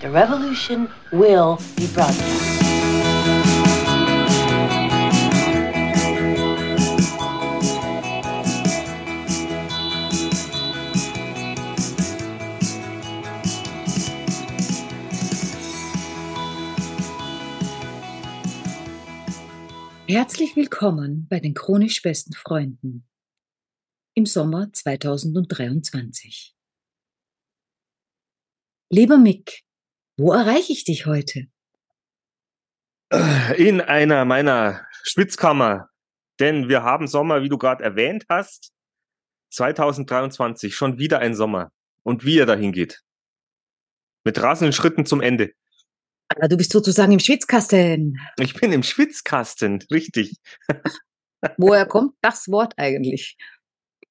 The revolution will be broadcast. Herzlich willkommen bei den chronisch besten Freunden im Sommer 2023. Lieber Mick, wo erreiche ich dich heute? In einer meiner Schwitzkammer. Denn wir haben Sommer, wie du gerade erwähnt hast, 2023 schon wieder ein Sommer. Und wie er dahin geht. Mit rasenden Schritten zum Ende. Aber du bist sozusagen im Schwitzkasten. Ich bin im Schwitzkasten, richtig. Woher kommt das Wort eigentlich?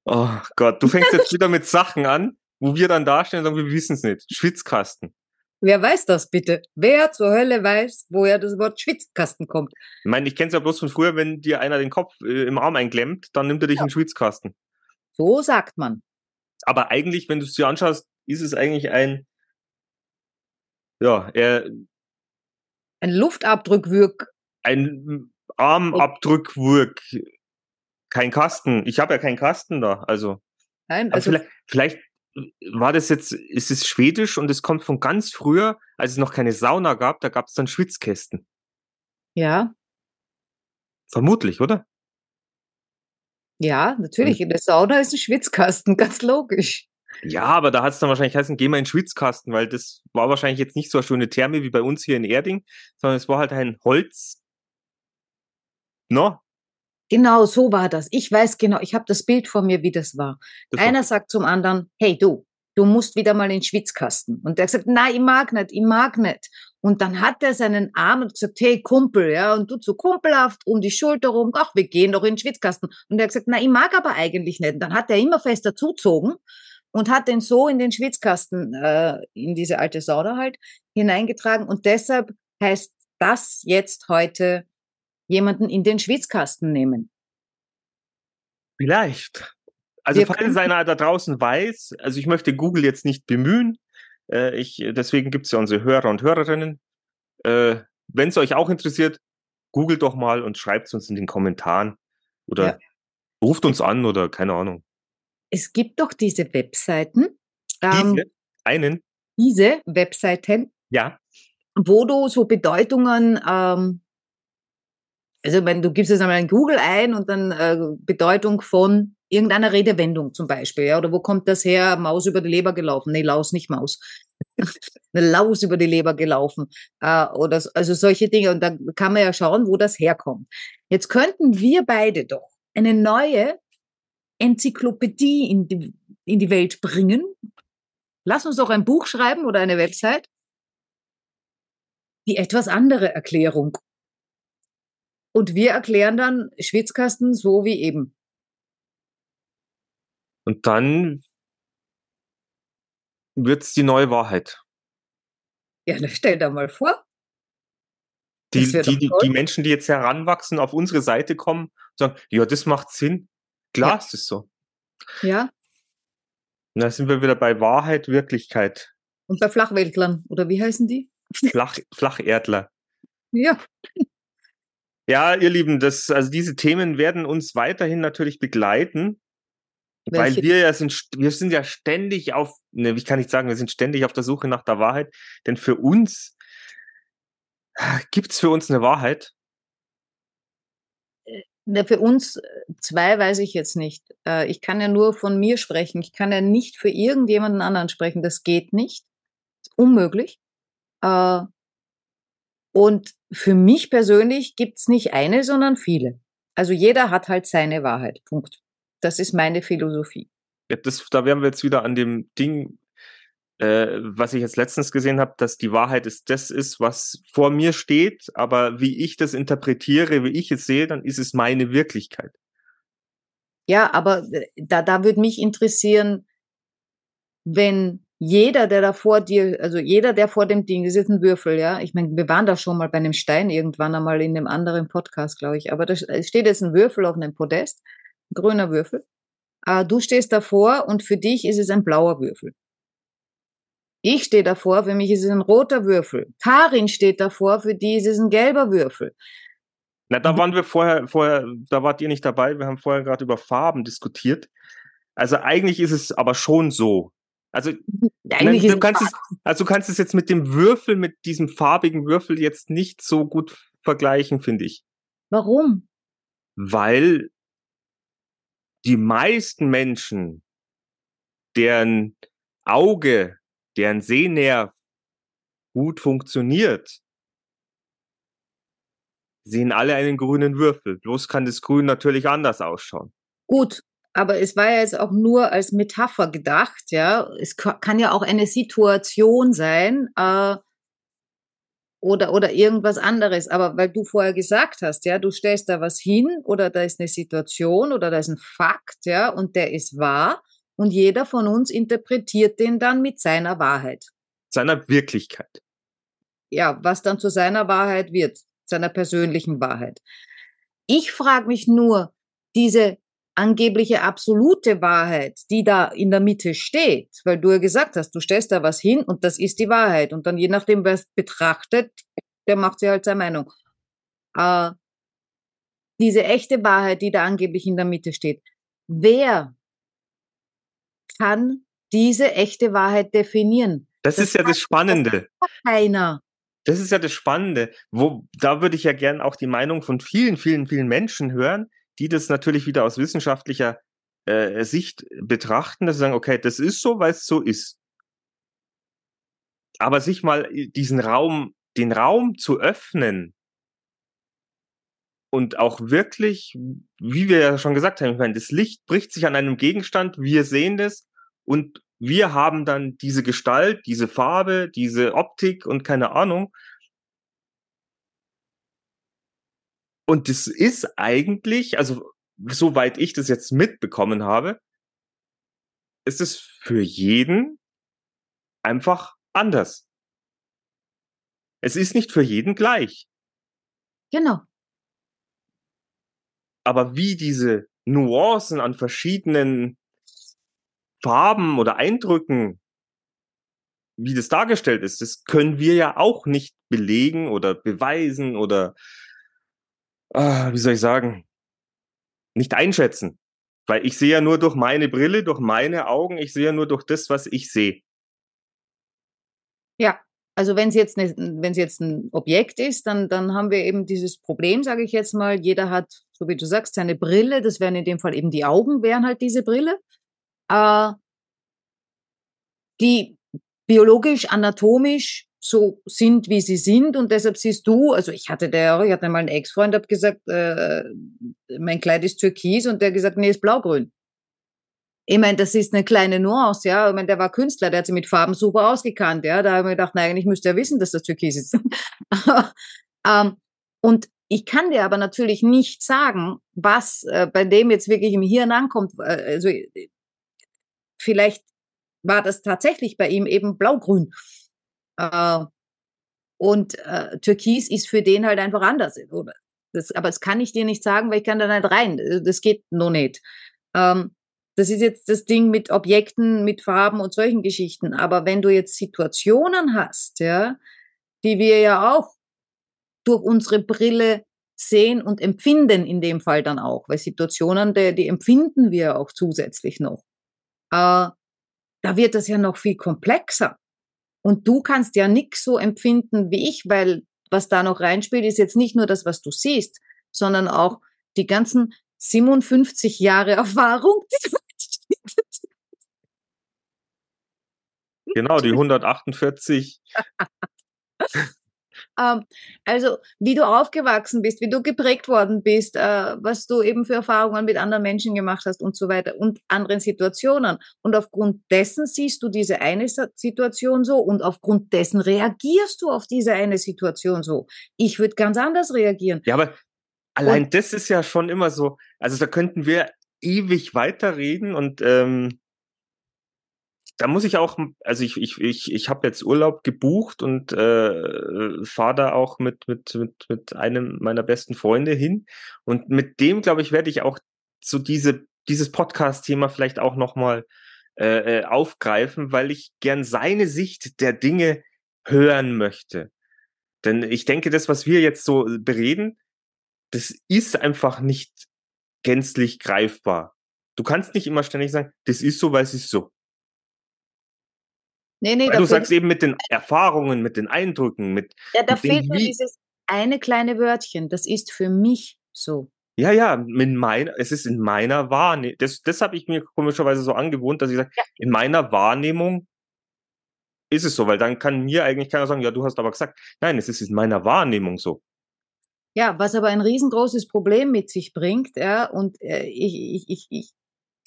Oh Gott, du fängst jetzt wieder mit Sachen an, wo wir dann dastehen und sagen, wir wissen es nicht. Schwitzkasten. Wer weiß das bitte? Wer zur Hölle weiß, woher das Wort Schwitzkasten kommt? Ich meine, ich kenne es ja bloß von früher, wenn dir einer den Kopf äh, im Arm einklemmt, dann nimmt er dich ja. in den Schwitzkasten. So sagt man. Aber eigentlich, wenn du es dir anschaust, ist es eigentlich ein, ja, er. Ein Luftabdrückwürg. Ein Armabdrückwürg. Kein Kasten. Ich habe ja keinen Kasten da, also. Nein, also. Vielleicht, vielleicht war das jetzt, ist es schwedisch und es kommt von ganz früher, als es noch keine Sauna gab, da gab es dann Schwitzkästen. Ja. Vermutlich, oder? Ja, natürlich. In der Sauna ist ein Schwitzkasten, ganz logisch. Ja, aber da hat es dann wahrscheinlich heißen, geh mal in den Schwitzkasten, weil das war wahrscheinlich jetzt nicht so eine schöne Therme wie bei uns hier in Erding, sondern es war halt ein Holz. No? Genau, so war das. Ich weiß genau, ich habe das Bild vor mir, wie das war. Das Einer war. sagt zum anderen, hey du, du musst wieder mal in den Schwitzkasten. Und der sagt, nein, ich mag nicht, ich mag nicht. Und dann hat er seinen Arm und gesagt, hey Kumpel, ja, und du so kumpelhaft um die Schulter rum, ach, wir gehen doch in den Schwitzkasten. Und er hat gesagt, nein, ich mag aber eigentlich nicht. Und dann hat er immer fester zuzogen und hat den so in den Schwitzkasten, äh, in diese alte Sauna halt, hineingetragen. Und deshalb heißt das jetzt heute jemanden in den Schwitzkasten nehmen. Vielleicht. Also Wir falls einer da draußen weiß, also ich möchte Google jetzt nicht bemühen, äh, ich, deswegen gibt es ja unsere Hörer und Hörerinnen. Äh, Wenn es euch auch interessiert, googelt doch mal und schreibt es uns in den Kommentaren oder ja. ruft uns an oder keine Ahnung. Es gibt doch diese Webseiten. Ähm, diese? Einen? Diese Webseiten. Ja. Wo du so Bedeutungen ähm, also wenn du gibst es einmal in Google ein und dann äh, Bedeutung von irgendeiner Redewendung zum Beispiel, ja, oder wo kommt das her? Maus über die Leber gelaufen. Nee, Laus, nicht Maus. Eine Laus über die Leber gelaufen. Äh, oder also solche Dinge. Und dann kann man ja schauen, wo das herkommt. Jetzt könnten wir beide doch eine neue Enzyklopädie in die, in die Welt bringen. Lass uns doch ein Buch schreiben oder eine Website, die etwas andere Erklärung und wir erklären dann Schwitzkasten so wie eben. Und dann wird's die neue Wahrheit. Ja, dann stell dir mal vor. Die, die, die, die, Menschen, die jetzt heranwachsen, auf unsere Seite kommen, sagen, ja, das macht Sinn. Klar ja. ist es so. Ja. Und da sind wir wieder bei Wahrheit, Wirklichkeit. Und bei Flachweltlern, oder wie heißen die? Flach, Flacherdler. Ja. Ja, ihr Lieben, das, also diese Themen werden uns weiterhin natürlich begleiten, Welche? weil wir ja sind, wir sind ja ständig auf, ne, ich kann nicht sagen, wir sind ständig auf der Suche nach der Wahrheit, denn für uns gibt's für uns eine Wahrheit? Ja, für uns äh, zwei weiß ich jetzt nicht. Äh, ich kann ja nur von mir sprechen. Ich kann ja nicht für irgendjemanden anderen sprechen. Das geht nicht. Unmöglich. Äh, und für mich persönlich gibt's nicht eine, sondern viele. Also jeder hat halt seine Wahrheit. Punkt. Das ist meine Philosophie. Ja, das, da wären wir jetzt wieder an dem Ding, äh, was ich jetzt letztens gesehen habe, dass die Wahrheit ist das ist, was vor mir steht, aber wie ich das interpretiere, wie ich es sehe, dann ist es meine Wirklichkeit. Ja, aber äh, da, da würde mich interessieren, wenn jeder, der da vor dir, also jeder, der vor dem Ding, das ist ein Würfel, ja. Ich meine, wir waren da schon mal bei einem Stein irgendwann einmal in einem anderen Podcast, glaube ich. Aber da steht jetzt ein Würfel auf einem Podest, ein grüner Würfel. Äh, du stehst davor und für dich ist es ein blauer Würfel. Ich stehe davor, für mich ist es ein roter Würfel. Karin steht davor, für die ist es ein gelber Würfel. Na, da waren wir vorher, vorher, da wart ihr nicht dabei, wir haben vorher gerade über Farben diskutiert. Also eigentlich ist es aber schon so. Also, nein, du kannst es, also du kannst es jetzt mit dem Würfel, mit diesem farbigen Würfel jetzt nicht so gut vergleichen, finde ich. Warum? Weil die meisten Menschen, deren Auge, deren Sehnerv gut funktioniert, sehen alle einen grünen Würfel. Bloß kann das Grün natürlich anders ausschauen. Gut, aber es war ja jetzt auch nur als Metapher gedacht, ja. Es kann ja auch eine Situation sein, äh, oder, oder irgendwas anderes. Aber weil du vorher gesagt hast, ja, du stellst da was hin oder da ist eine Situation oder da ist ein Fakt, ja, und der ist wahr und jeder von uns interpretiert den dann mit seiner Wahrheit. Seiner Wirklichkeit. Ja, was dann zu seiner Wahrheit wird, seiner persönlichen Wahrheit. Ich frage mich nur, diese angebliche absolute Wahrheit, die da in der Mitte steht, weil du ja gesagt hast, du stellst da was hin und das ist die Wahrheit. Und dann je nachdem, wer es betrachtet, der macht sich halt seine Meinung. Äh, diese echte Wahrheit, die da angeblich in der Mitte steht, wer kann diese echte Wahrheit definieren? Das, das ist ja das Spannende. Keiner. Das ist ja das Spannende. Wo, da würde ich ja gern auch die Meinung von vielen, vielen, vielen Menschen hören, die das natürlich wieder aus wissenschaftlicher äh, Sicht betrachten, dass sie sagen, okay, das ist so, weil es so ist. Aber sich mal diesen Raum, den Raum zu öffnen und auch wirklich, wie wir ja schon gesagt haben, ich meine, das Licht bricht sich an einem Gegenstand, wir sehen das und wir haben dann diese Gestalt, diese Farbe, diese Optik und keine Ahnung. Und das ist eigentlich, also soweit ich das jetzt mitbekommen habe, ist es für jeden einfach anders. Es ist nicht für jeden gleich. Genau. Aber wie diese Nuancen an verschiedenen Farben oder Eindrücken, wie das dargestellt ist, das können wir ja auch nicht belegen oder beweisen oder ah, wie soll ich sagen, nicht einschätzen. Weil ich sehe ja nur durch meine Brille, durch meine Augen, ich sehe ja nur durch das, was ich sehe. Ja, also wenn es jetzt, ne, jetzt ein Objekt ist, dann, dann haben wir eben dieses Problem, sage ich jetzt mal, jeder hat, so wie du sagst, seine Brille, das wären in dem Fall eben die Augen, wären halt diese Brille. Äh, die biologisch, anatomisch so sind, wie sie sind und deshalb siehst du, also ich hatte der, ich hatte mal einen Ex-Freund, hab gesagt, äh, mein Kleid ist türkis und der gesagt, nee, ist blaugrün. Ich meine, das ist eine kleine Nuance, ja. Ich meine, der war Künstler, der hat sich mit Farben super ausgekannt, ja. Da habe ich mir gedacht, nein, eigentlich müsste er wissen, dass das türkis ist. ähm, und ich kann dir aber natürlich nicht sagen, was äh, bei dem jetzt wirklich im Hirn ankommt. Äh, also vielleicht war das tatsächlich bei ihm eben blaugrün. Äh, und äh, Türkis ist für den halt einfach anders. Oder? Das, aber das kann ich dir nicht sagen, weil ich kann da nicht rein. Das geht noch nicht. Ähm, das ist jetzt das Ding mit Objekten, mit Farben und solchen Geschichten. Aber wenn du jetzt Situationen hast, ja, die wir ja auch durch unsere Brille sehen und empfinden in dem Fall dann auch, weil Situationen, die, die empfinden wir auch zusätzlich noch. Äh, da wird das ja noch viel komplexer. Und du kannst ja nix so empfinden wie ich, weil was da noch reinspielt, ist jetzt nicht nur das, was du siehst, sondern auch die ganzen 57 Jahre Erfahrung. genau, die 148 Ähm, also, wie du aufgewachsen bist, wie du geprägt worden bist, äh, was du eben für Erfahrungen mit anderen Menschen gemacht hast und so weiter und anderen Situationen. Und aufgrund dessen siehst du diese eine Situation so und aufgrund dessen reagierst du auf diese eine Situation so. Ich würde ganz anders reagieren. Ja, aber allein und, das ist ja schon immer so, also da könnten wir ewig weiterreden und ähm, da muss ich auch, also ich, ich, ich, ich habe jetzt Urlaub gebucht und äh, fahre da auch mit, mit, mit, mit einem meiner besten Freunde hin. Und mit dem, glaube ich, werde ich auch so diese, dieses Podcast-Thema vielleicht auch nochmal äh, äh, aufgreifen, weil ich gern seine Sicht der Dinge hören möchte. Denn ich denke, das, was wir jetzt so bereden, das ist einfach nicht gänzlich greifbar. Du kannst nicht immer ständig sagen, das ist so, weil es ist so. Nee, nee, du sagst eben mit den Erfahrungen, mit den Eindrücken, mit. Ja, da mit fehlt nur dieses eine kleine Wörtchen. Das ist für mich so. Ja, ja, in mein, es ist in meiner Wahrnehmung. Das, das habe ich mir komischerweise so angewohnt, dass ich sage, ja. in meiner Wahrnehmung ist es so, weil dann kann mir eigentlich keiner sagen, ja, du hast aber gesagt, nein, es ist in meiner Wahrnehmung so. Ja, was aber ein riesengroßes Problem mit sich bringt, ja, und äh, ich, ich, ich, ich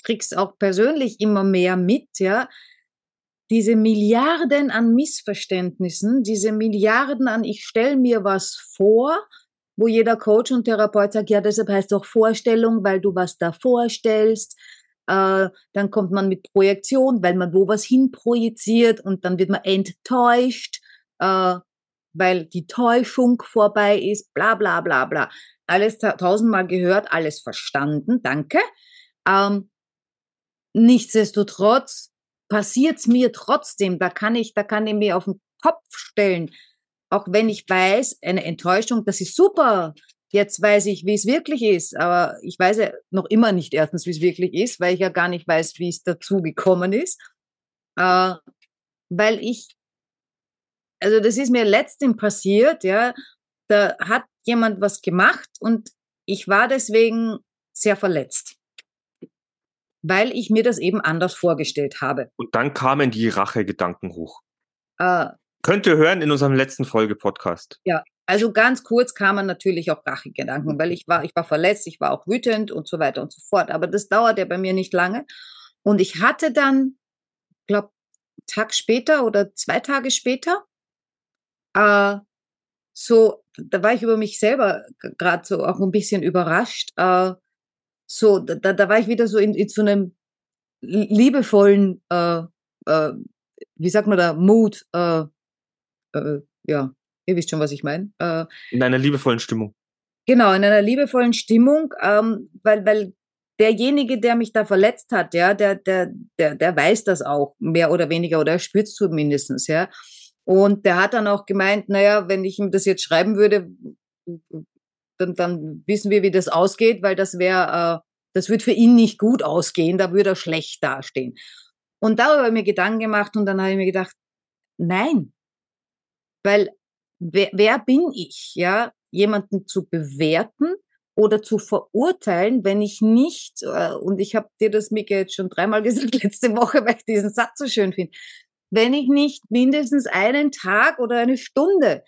krieg's auch persönlich immer mehr mit, ja, diese Milliarden an Missverständnissen, diese Milliarden an, ich stelle mir was vor, wo jeder Coach und Therapeut sagt, ja, deshalb heißt es auch Vorstellung, weil du was da vorstellst. Äh, dann kommt man mit Projektion, weil man wo was hinprojiziert und dann wird man enttäuscht, äh, weil die Täuschung vorbei ist, bla bla bla bla. Alles tausendmal gehört, alles verstanden, danke. Ähm, nichtsdestotrotz passiert's mir trotzdem. Da kann ich, da kann ich mir auf den Kopf stellen. Auch wenn ich weiß, eine Enttäuschung, das ist super. Jetzt weiß ich, wie es wirklich ist. Aber ich weiß ja noch immer nicht erstens, wie es wirklich ist, weil ich ja gar nicht weiß, wie es dazu gekommen ist. Äh, weil ich, also das ist mir letztens passiert, ja, da hat jemand was gemacht und ich war deswegen sehr verletzt weil ich mir das eben anders vorgestellt habe. Und dann kamen die Rachegedanken hoch. Äh, Könnt ihr hören in unserem letzten Folge-Podcast. Ja, also ganz kurz kamen natürlich auch Rachegedanken, weil ich war, ich war verletzt, ich war auch wütend und so weiter und so fort. Aber das dauert ja bei mir nicht lange. Und ich hatte dann, glaube Tag später oder zwei Tage später, äh, so, da war ich über mich selber gerade so auch ein bisschen überrascht. Äh, so, da, da war ich wieder so in, in so einem liebevollen, äh, äh, wie sagt man da, Mut, äh, äh, ja, ihr wisst schon, was ich meine. Äh, in einer liebevollen Stimmung. Genau, in einer liebevollen Stimmung, ähm, weil, weil derjenige, der mich da verletzt hat, ja, der, der, der, der weiß das auch, mehr oder weniger, oder er spürt es zumindest, ja. Und der hat dann auch gemeint, naja, wenn ich ihm das jetzt schreiben würde, dann, dann wissen wir, wie das ausgeht, weil das wäre, äh, das wird für ihn nicht gut ausgehen, da würde er schlecht dastehen. Und darüber habe ich mir Gedanken gemacht und dann habe ich mir gedacht, nein, weil wer, wer bin ich, ja, jemanden zu bewerten oder zu verurteilen, wenn ich nicht, äh, und ich habe dir das, Mika, jetzt schon dreimal gesagt letzte Woche, weil ich diesen Satz so schön finde, wenn ich nicht mindestens einen Tag oder eine Stunde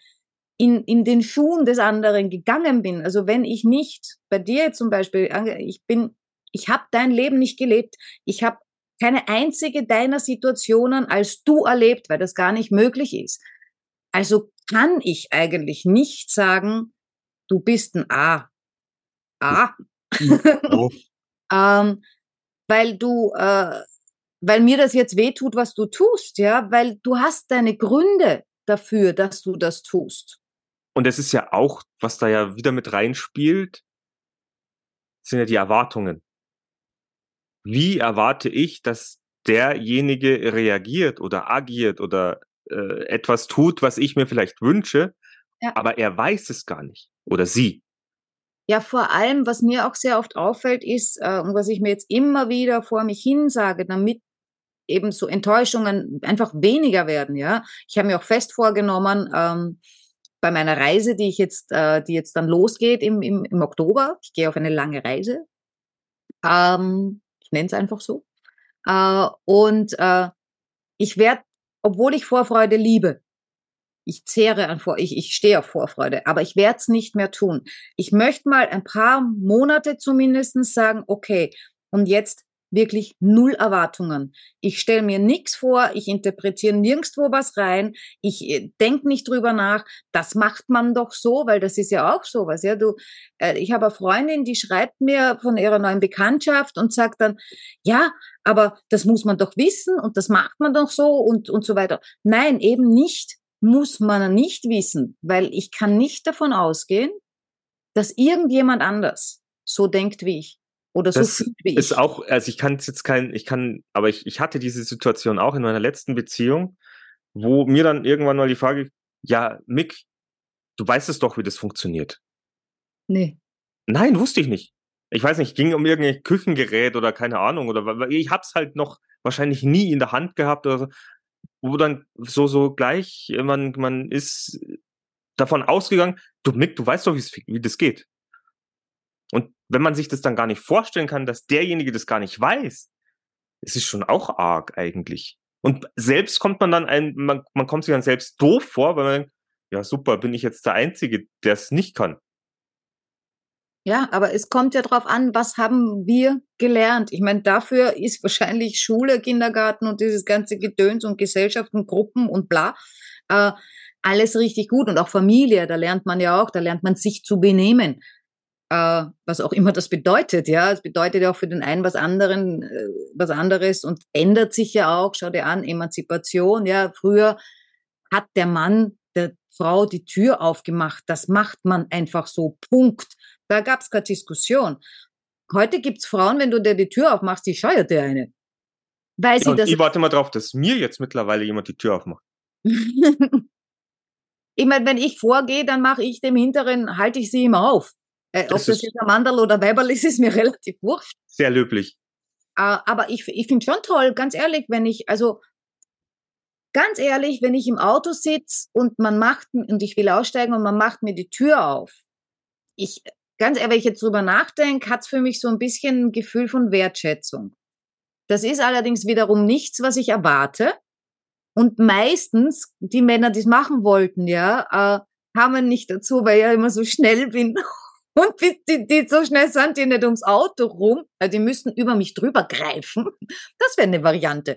in, in den Schuhen des anderen gegangen bin. Also wenn ich nicht bei dir zum Beispiel, ich bin, ich habe dein Leben nicht gelebt. Ich habe keine einzige deiner Situationen als du erlebt, weil das gar nicht möglich ist. Also kann ich eigentlich nicht sagen, du bist ein A. A. Oh. ähm, weil du, äh, weil mir das jetzt wehtut, was du tust, ja, weil du hast deine Gründe dafür, dass du das tust. Und es ist ja auch, was da ja wieder mit reinspielt, sind ja die Erwartungen. Wie erwarte ich, dass derjenige reagiert oder agiert oder äh, etwas tut, was ich mir vielleicht wünsche, ja. aber er weiß es gar nicht oder sie. Ja, vor allem, was mir auch sehr oft auffällt, ist, äh, und was ich mir jetzt immer wieder vor mich hin sage, damit eben so Enttäuschungen einfach weniger werden, ja. Ich habe mir auch fest vorgenommen, ähm, bei meiner Reise, die ich jetzt, äh, die jetzt dann losgeht im, im, im Oktober, ich gehe auf eine lange Reise, ähm, ich nenne es einfach so, äh, und äh, ich werde, obwohl ich Vorfreude liebe, ich zehre an Vor, ich, ich stehe auf Vorfreude, aber ich werde es nicht mehr tun. Ich möchte mal ein paar Monate zumindestens sagen, okay, und jetzt wirklich null Erwartungen. Ich stelle mir nichts vor, ich interpretiere nirgendwo was rein, ich äh, denke nicht drüber nach, das macht man doch so, weil das ist ja auch sowas, ja, du, äh, ich habe eine Freundin, die schreibt mir von ihrer neuen Bekanntschaft und sagt dann, ja, aber das muss man doch wissen und das macht man doch so und, und so weiter. Nein, eben nicht, muss man nicht wissen, weil ich kann nicht davon ausgehen, dass irgendjemand anders so denkt wie ich. Oder so das viel wie ich. ist auch, also ich kann jetzt kein, ich kann, aber ich, ich hatte diese Situation auch in meiner letzten Beziehung, wo mir dann irgendwann mal die Frage, ja, Mick, du weißt es doch, wie das funktioniert. Nee. Nein, wusste ich nicht. Ich weiß nicht, ging um irgendein Küchengerät oder keine Ahnung oder ich hab's halt noch wahrscheinlich nie in der Hand gehabt oder so, wo dann so so gleich man man ist davon ausgegangen, du Mick, du weißt doch, wie das geht. Und wenn man sich das dann gar nicht vorstellen kann, dass derjenige das gar nicht weiß, es ist schon auch arg eigentlich. Und selbst kommt man dann ein, man, man kommt sich dann selbst doof vor, weil man denkt, ja super, bin ich jetzt der Einzige, der es nicht kann. Ja, aber es kommt ja drauf an, was haben wir gelernt? Ich meine, dafür ist wahrscheinlich Schule, Kindergarten und dieses ganze Gedöns und Gesellschaften, Gruppen und bla, äh, alles richtig gut. Und auch Familie, da lernt man ja auch, da lernt man sich zu benehmen äh, was auch immer das bedeutet, ja. Es bedeutet ja auch für den einen was anderen, äh, was anderes und ändert sich ja auch. Schau dir an, Emanzipation, ja. Früher hat der Mann der Frau die Tür aufgemacht. Das macht man einfach so. Punkt. Da gab es keine Diskussion. Heute gibt's Frauen, wenn du dir die Tür aufmachst, die scheuert dir eine. Weil ja, sie das. Ich warte mal drauf, dass mir jetzt mittlerweile jemand die Tür aufmacht. ich meine, wenn ich vorgehe, dann mache ich dem Hinteren, halte ich sie immer auf. Äh, ob das jetzt ein Mandel oder Weiberl ist, ist mir relativ wurscht. Sehr löblich. Äh, aber ich, ich finde schon toll, ganz ehrlich, wenn ich, also ganz ehrlich, wenn ich im Auto sitze und man macht, und ich will aussteigen und man macht mir die Tür auf. Ich, ganz ehrlich, wenn ich jetzt drüber nachdenke, hat es für mich so ein bisschen ein Gefühl von Wertschätzung. Das ist allerdings wiederum nichts, was ich erwarte. Und meistens, die Männer, die es machen wollten, ja, äh, haben nicht dazu, weil ich ja immer so schnell bin und die, die, so schnell sind die nicht ums Auto rum. Also die müssten über mich drüber greifen. Das wäre eine Variante.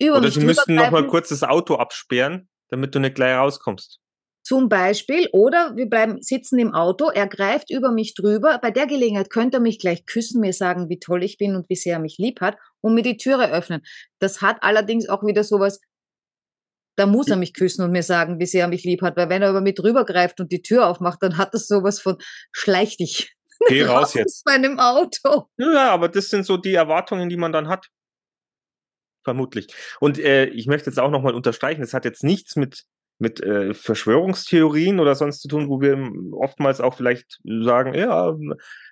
Über Oder sie müssten noch mal kurz das Auto absperren, damit du nicht gleich rauskommst. Zum Beispiel, oder wir bleiben sitzen im Auto, er greift über mich drüber. Bei der Gelegenheit könnte er mich gleich küssen, mir sagen, wie toll ich bin und wie sehr er mich lieb hat und mir die Türe öffnen. Das hat allerdings auch wieder sowas, da muss er mich küssen und mir sagen, wie sehr er mich lieb hat. Weil wenn er über mich drüber greift und die Tür aufmacht, dann hat das sowas von schleich dich. Geh raus jetzt. Aus meinem Auto. Ja, aber das sind so die Erwartungen, die man dann hat. Vermutlich. Und äh, ich möchte jetzt auch nochmal unterstreichen, es hat jetzt nichts mit, mit äh, Verschwörungstheorien oder sonst zu tun, wo wir oftmals auch vielleicht sagen, ja,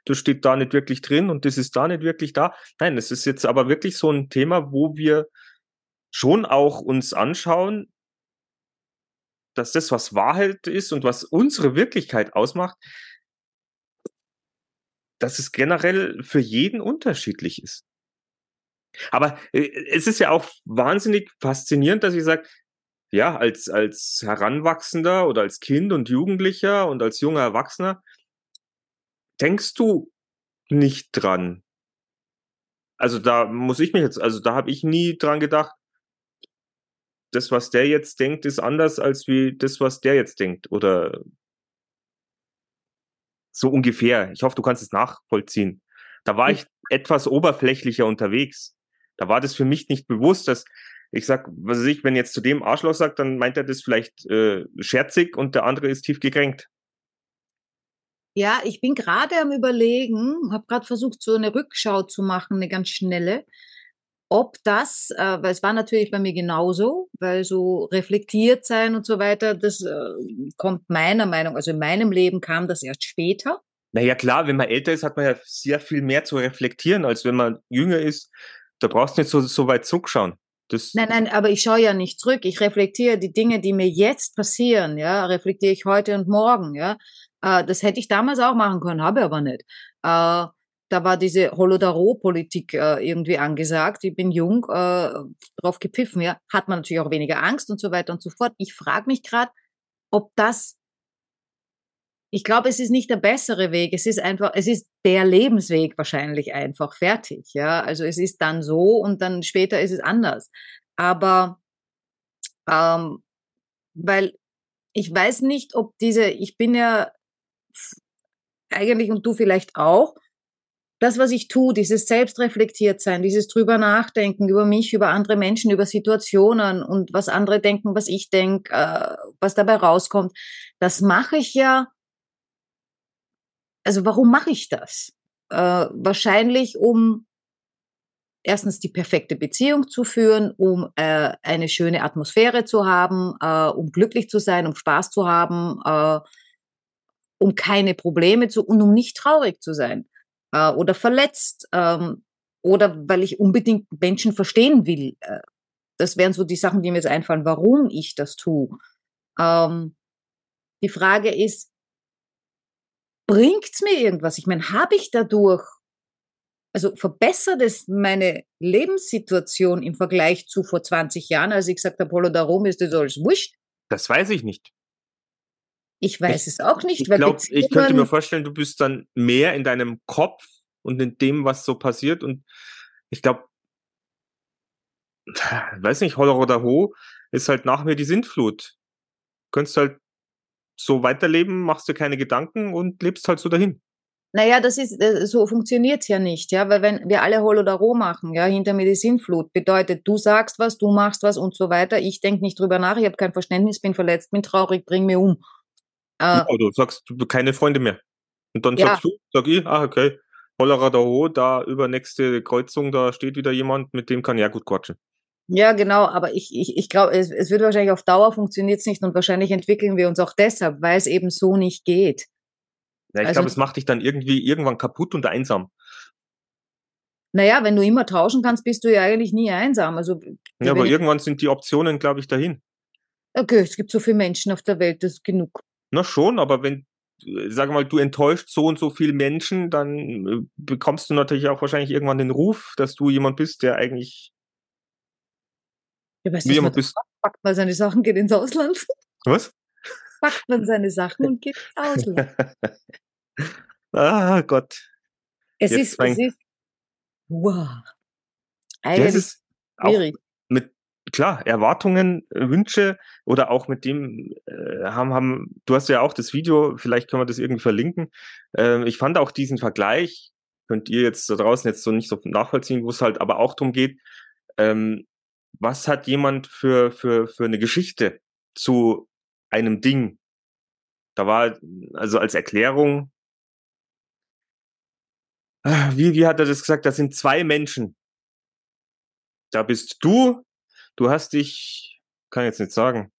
das steht da nicht wirklich drin und das ist da nicht wirklich da. Nein, es ist jetzt aber wirklich so ein Thema, wo wir schon auch uns anschauen, dass das, was Wahrheit ist und was unsere Wirklichkeit ausmacht, dass es generell für jeden unterschiedlich ist. Aber äh, es ist ja auch wahnsinnig faszinierend, dass ich sage, ja, als, als Heranwachsender oder als Kind und Jugendlicher und als junger Erwachsener, denkst du nicht dran. Also da muss ich mich jetzt, also da habe ich nie dran gedacht, das, was der jetzt denkt, ist anders als wie das, was der jetzt denkt. Oder so ungefähr. Ich hoffe, du kannst es nachvollziehen. Da war ich etwas oberflächlicher unterwegs. Da war das für mich nicht bewusst, dass ich sag, was weiß ich, wenn jetzt zu dem Arschloch sagt, dann meint er das vielleicht äh, scherzig und der andere ist tief gekränkt. Ja, ich bin gerade am überlegen, habe gerade versucht, so eine Rückschau zu machen, eine ganz schnelle ob das, äh, weil es war natürlich bei mir genauso, weil so reflektiert sein und so weiter, das äh, kommt meiner Meinung, also in meinem Leben kam das erst später. Naja, klar, wenn man älter ist, hat man ja sehr viel mehr zu reflektieren, als wenn man jünger ist. Da brauchst du nicht so, so weit zurückschauen. Das nein, nein, aber ich schaue ja nicht zurück. Ich reflektiere die Dinge, die mir jetzt passieren, ja, reflektiere ich heute und morgen, ja. Äh, das hätte ich damals auch machen können, habe aber nicht. Äh, da war diese Holodaro-Politik äh, irgendwie angesagt. Ich bin jung, äh, drauf gepfiffen, ja. Hat man natürlich auch weniger Angst und so weiter und so fort. Ich frage mich gerade, ob das, ich glaube, es ist nicht der bessere Weg. Es ist einfach, es ist der Lebensweg wahrscheinlich einfach fertig, ja. Also es ist dann so und dann später ist es anders. Aber, ähm, weil ich weiß nicht, ob diese, ich bin ja eigentlich und du vielleicht auch, das, was ich tue, dieses selbstreflektiert sein, dieses drüber nachdenken über mich, über andere Menschen, über Situationen und was andere denken, was ich denke, äh, was dabei rauskommt, das mache ich ja. Also warum mache ich das? äh, wahrscheinlich um erstens die perfekte Beziehung zu führen, um äh, eine schöne Atmosphäre zu haben, äh, um glücklich zu sein, um Spaß zu haben, äh, um keine Probleme zu und um nicht traurig zu sein äh, oder verletzt ähm, oder weil ich unbedingt Menschen verstehen will. Äh, das wären so die Sachen, die mir jetzt einfallen, warum ich das tue. Ähm, die Frage ist, bringt's mir irgendwas? Ich meine, habe ich dadurch, also verbessert es meine Lebenssituation im Vergleich zu vor 20 Jahren, als ich gesagt habe, Polo, darum ist das alles wurscht? Das weiß ich nicht. Ich weiß ich, es auch nicht. Ich, glaub, ich könnte mir vorstellen, du bist dann mehr in deinem Kopf und in dem, was so passiert. Und ich glaube, weiß nicht, Holler oder Ho ist halt nach mir die Sintflut. Du könntest halt so weiterleben, machst dir keine Gedanken und lebst halt so dahin. Naja, das ist, äh, so funktioniert's ja nicht, ja, weil wenn wir alle Hol oder Roh machen, ja, hinter mir die Sinnflut, bedeutet, du sagst was, du machst was und so weiter, ich denke nicht drüber nach, ich habe kein Verständnis, bin verletzt, bin traurig, bring mir um. Äh, ja, du sagst du keine Freunde mehr. Und dann ja. sagst du, sag ich, ah, okay, Hollerer da Ho, da über nächste Kreuzung, da steht wieder jemand, mit dem kann ja gut quatschen. Ja, genau, aber ich, ich, ich glaube, es, es wird wahrscheinlich auf Dauer funktioniert es nicht und wahrscheinlich entwickeln wir uns auch deshalb, weil es eben so nicht geht. Ja, ich also, glaube, es macht dich dann irgendwie irgendwann kaputt und einsam. Naja, wenn du immer tauschen kannst, bist du ja eigentlich nie einsam. Also, ja, aber irgendwann sind die Optionen, glaube ich, dahin. Okay, es gibt so viele Menschen auf der Welt, das ist genug. Na schon, aber wenn, sag mal, du enttäuscht so und so viele Menschen, dann äh, bekommst du natürlich auch wahrscheinlich irgendwann den Ruf, dass du jemand bist, der eigentlich ja, weißt, Wie jemand bist. Packt man seine Sachen, geht ins Ausland. Was? Packt man seine Sachen und geht ins Ausland. ah Gott. Es Jetzt ist, es ist, wow. Eigentlich das ist schwierig. Klar, Erwartungen, Wünsche oder auch mit dem äh, haben, haben, du hast ja auch das Video, vielleicht können wir das irgendwie verlinken. Äh, ich fand auch diesen Vergleich, könnt ihr jetzt da draußen jetzt so nicht so nachvollziehen, wo es halt aber auch darum geht, ähm, was hat jemand für, für, für eine Geschichte zu einem Ding? Da war, also als Erklärung, ah, wie, wie hat er das gesagt? Das sind zwei Menschen. Da bist du, du hast dich, kann ich jetzt nicht sagen,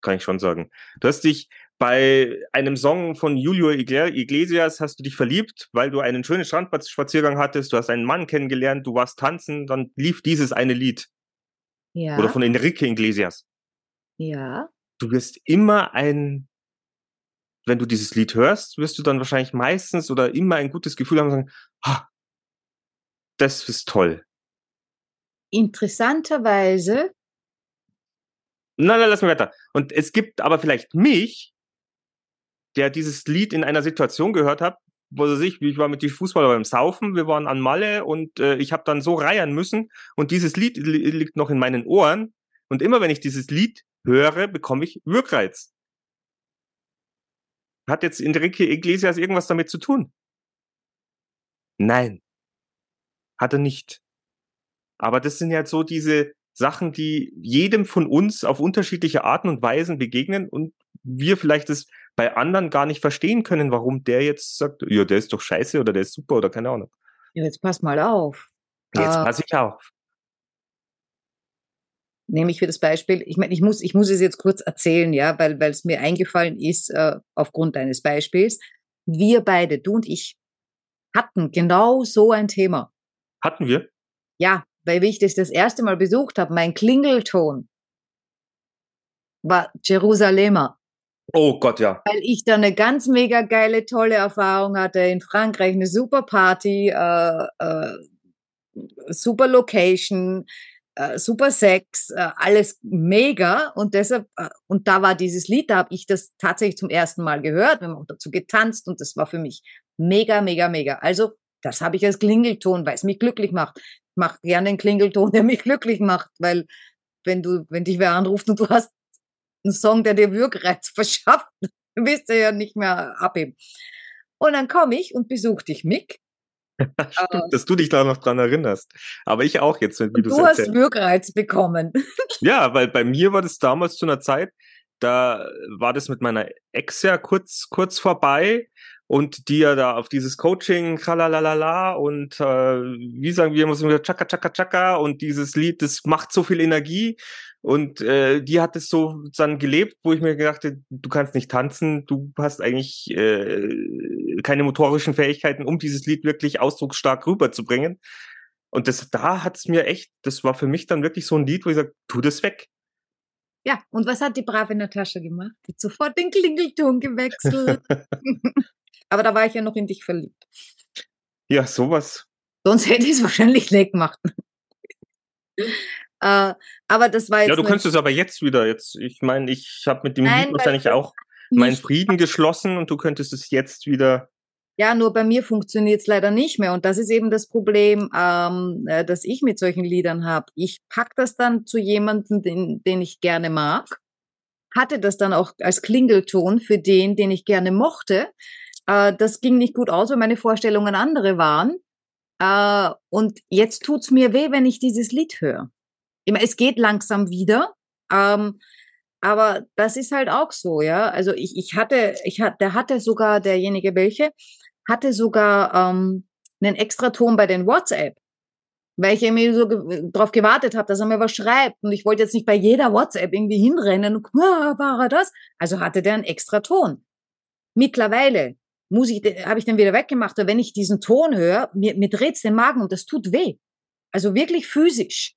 kann ich schon sagen. Du hast dich bei einem Song von Julio Iglesias hast du dich verliebt, weil du einen schönen Strandspaziergang hattest, du hast einen Mann kennengelernt, du warst tanzen, dann lief dieses eine Lied. Ja. Oder von Enrique Iglesias. Ja. Du wirst immer ein, wenn du dieses Lied hörst, wirst du dann wahrscheinlich meistens oder immer ein gutes Gefühl haben und sagen, ha, das ist toll. Interessanterweise. Nein, nein, lass mich weiter. Und es gibt aber vielleicht mich, der dieses Lied in einer Situation gehört hat, was weiß ich, ich war mit den Fußballer beim Saufen, wir waren an Malle und äh, ich habe dann so reiern müssen und dieses Lied li liegt noch in meinen Ohren und immer wenn ich dieses Lied höre, bekomme ich Wirkreiz. Hat jetzt Enrique Iglesias irgendwas damit zu tun? Nein. Hat er nicht. Aber das sind ja so diese Sachen, die jedem von uns auf unterschiedliche Arten und Weisen begegnen und wir vielleicht das bei anderen gar nicht verstehen können, warum der jetzt sagt, ja, der ist doch scheiße oder der ist super oder keine Ahnung. Ja, jetzt pass mal auf. Jetzt äh, passe ich auf. Nehme ich für das Beispiel, ich meine, ich muss, ich muss es jetzt kurz erzählen, ja, weil, weil es mir eingefallen ist, äh, aufgrund deines Beispiels. Wir beide, du und ich, hatten genau so ein Thema. Hatten wir? Ja, weil wie ich das das erste Mal besucht habe, mein Klingelton war Jerusalemer. Oh Gott, ja. Weil ich da eine ganz mega geile, tolle Erfahrung hatte in Frankreich, eine super Party, äh, äh, super Location, äh, super Sex, äh, alles mega und deshalb äh, und da war dieses Lied, da habe ich das tatsächlich zum ersten Mal gehört, wir haben auch dazu getanzt und das war für mich mega, mega, mega. Also das habe ich als Klingelton, weil es mich glücklich macht. Ich mache gerne einen Klingelton, der mich glücklich macht, weil wenn du, wenn dich wer anruft und du hast ein Song, der dir Wirkreiz verschafft, willst du ja nicht mehr abheben. Und dann komme ich und besuche dich, Mick. Stimmt, äh, dass du dich da noch dran erinnerst. Aber ich auch jetzt, wie du Du hast erzählst. Wirkreiz bekommen. Ja, weil bei mir war das damals zu einer Zeit, da war das mit meiner Ex ja kurz, kurz vorbei und die ja da auf dieses Coaching, tralalala und äh, wie sagen wir, muss wieder chaka chaka chaka und dieses Lied, das macht so viel Energie und äh, die hat es so dann gelebt, wo ich mir gedacht habe, du kannst nicht tanzen, du hast eigentlich äh, keine motorischen Fähigkeiten, um dieses Lied wirklich ausdrucksstark rüberzubringen. Und das, da hat's mir echt, das war für mich dann wirklich so ein Lied, wo ich sage, tu das weg. Ja, und was hat die brave Natascha gemacht? Die hat sofort den Klingelton gewechselt. Aber da war ich ja noch in dich verliebt. Ja, sowas. Sonst hätte ich es wahrscheinlich nicht gemacht. äh, aber das war jetzt. Ja, du könntest es aber jetzt wieder. Jetzt, ich meine, ich habe mit dem Nein, Lied wahrscheinlich auch meinen Frieden geschlossen und du könntest es jetzt wieder. Ja, nur bei mir funktioniert es leider nicht mehr. Und das ist eben das Problem, ähm, äh, das ich mit solchen Liedern habe. Ich pack das dann zu jemandem, den, den ich gerne mag, hatte das dann auch als Klingelton für den, den ich gerne mochte. Äh, das ging nicht gut aus, weil meine Vorstellungen andere waren. Äh, und jetzt tut's mir weh, wenn ich dieses Lied höre. Es geht langsam wieder. Ähm, aber das ist halt auch so, ja. Also ich, ich hatte, ich hatte, der hatte sogar, derjenige welche, hatte sogar ähm, einen Extraton bei den WhatsApp, weil ich irgendwie so ge drauf gewartet habe, dass er mir was schreibt. Und ich wollte jetzt nicht bei jeder WhatsApp irgendwie hinrennen und war er das? Also hatte der einen Extraton. Mittlerweile muss ich, habe ich den wieder weggemacht. Aber wenn ich diesen Ton höre, mir, mir dreht's den Magen und das tut weh. Also wirklich physisch.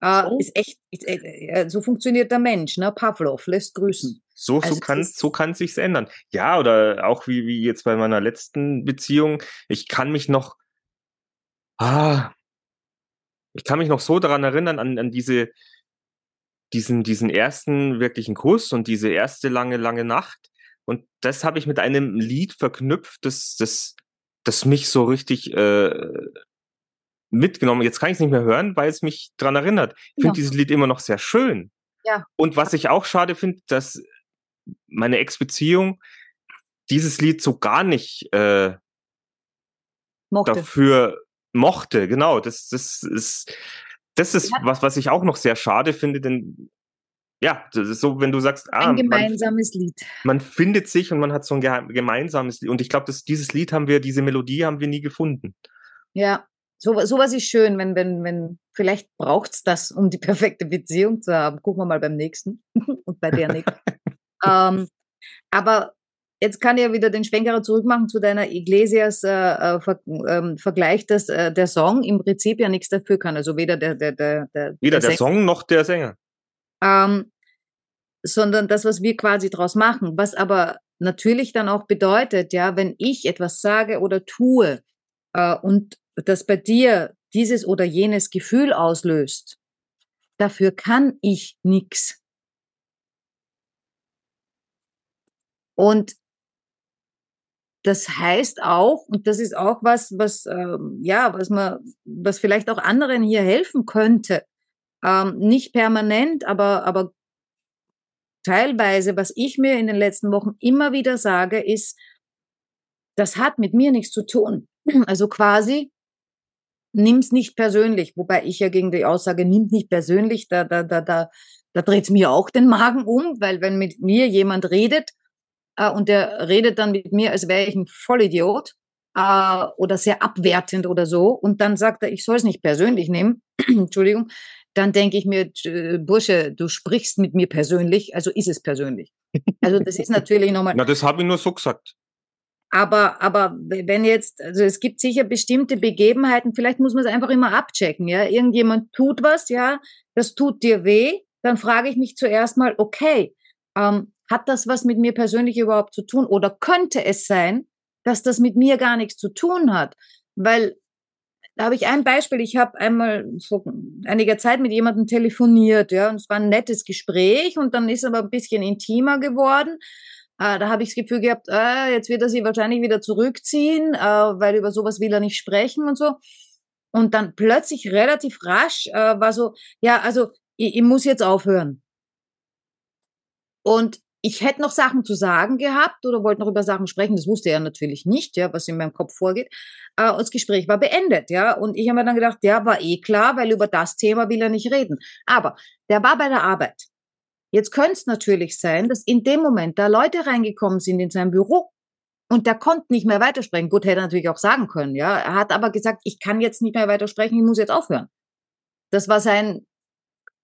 Äh, so? Ist echt, ist, äh, so funktioniert der Mensch, ne? Pavlov lässt grüßen. So, also so kann, so kann sich's ändern. Ja, oder auch wie, wie jetzt bei meiner letzten Beziehung. Ich kann mich noch, ah, ich kann mich noch so daran erinnern, an, an diese, diesen, diesen ersten wirklichen Kuss und diese erste lange, lange Nacht. Und das habe ich mit einem Lied verknüpft, das, das, das mich so richtig äh, mitgenommen. Jetzt kann ich es nicht mehr hören, weil es mich dran erinnert. Ich finde ja. dieses Lied immer noch sehr schön. Ja. Und was ich auch schade finde, dass meine Ex-Beziehung dieses Lied so gar nicht äh, mochte. dafür mochte. Genau, das, das ist, das ist ja. was, was ich auch noch sehr schade finde, denn ja, das ist so, wenn du sagst, ah, ein gemeinsames man, Lied. Man findet sich und man hat so ein gemeinsames Lied. Und ich glaube, dieses Lied haben wir, diese Melodie haben wir nie gefunden. Ja, so, sowas ist schön, wenn, wenn, wenn, vielleicht braucht's das, um die perfekte Beziehung zu haben. Gucken wir mal beim nächsten und bei der nicht. ähm, aber jetzt kann ich ja wieder den Schwenkerer zurückmachen zu deiner Iglesias äh, äh, ähm, Vergleich, dass äh, der Song im Prinzip ja nichts dafür kann. Also weder der, der, der, der Weder der, der Song noch der Sänger ähm, sondern das, was wir quasi draus machen, was aber natürlich dann auch bedeutet, ja, wenn ich etwas sage oder tue äh, und das bei dir dieses oder jenes Gefühl auslöst, dafür kann ich nichts. Und das heißt auch, und das ist auch was, was ähm, ja, was man, was vielleicht auch anderen hier helfen könnte, ähm, nicht permanent, aber aber teilweise, was ich mir in den letzten Wochen immer wieder sage, ist, das hat mit mir nichts zu tun. Also quasi, nimm's nicht persönlich, wobei ich ja gegen die Aussage, nimmt nicht persönlich, da, da, da, da, da dreht's mir auch den Magen um, weil wenn mit mir jemand redet äh, und der redet dann mit mir, als wäre ich ein Vollidiot äh, oder sehr abwertend oder so und dann sagt er, ich soll es nicht persönlich nehmen, Entschuldigung, dann denke ich mir, Bursche, du sprichst mit mir persönlich, also ist es persönlich. Also das ist natürlich nochmal. Na, das habe ich nur so gesagt. Aber, aber wenn jetzt, also es gibt sicher bestimmte Begebenheiten, vielleicht muss man es einfach immer abchecken, ja. Irgendjemand tut was, ja, das tut dir weh, dann frage ich mich zuerst mal, okay, ähm, hat das was mit mir persönlich überhaupt zu tun? Oder könnte es sein, dass das mit mir gar nichts zu tun hat? Weil da habe ich ein Beispiel. Ich habe einmal vor einiger Zeit mit jemandem telefoniert, ja, und es war ein nettes Gespräch und dann ist aber ein bisschen intimer geworden. Äh, da habe ich das Gefühl gehabt, äh, jetzt wird er sich wahrscheinlich wieder zurückziehen, äh, weil über sowas will er nicht sprechen und so. Und dann plötzlich relativ rasch äh, war so, ja, also ich, ich muss jetzt aufhören. Und ich hätte noch Sachen zu sagen gehabt oder wollte noch über Sachen sprechen. Das wusste er natürlich nicht, ja, was in meinem Kopf vorgeht. Äh, das Gespräch war beendet, ja. Und ich habe mir dann gedacht, ja, war eh klar, weil über das Thema will er nicht reden. Aber der war bei der Arbeit. Jetzt könnte es natürlich sein, dass in dem Moment da Leute reingekommen sind in sein Büro Und der konnte nicht mehr weitersprechen. Gut, hätte er natürlich auch sagen können, ja. Er hat aber gesagt, ich kann jetzt nicht mehr weitersprechen, ich muss jetzt aufhören. Das war sein,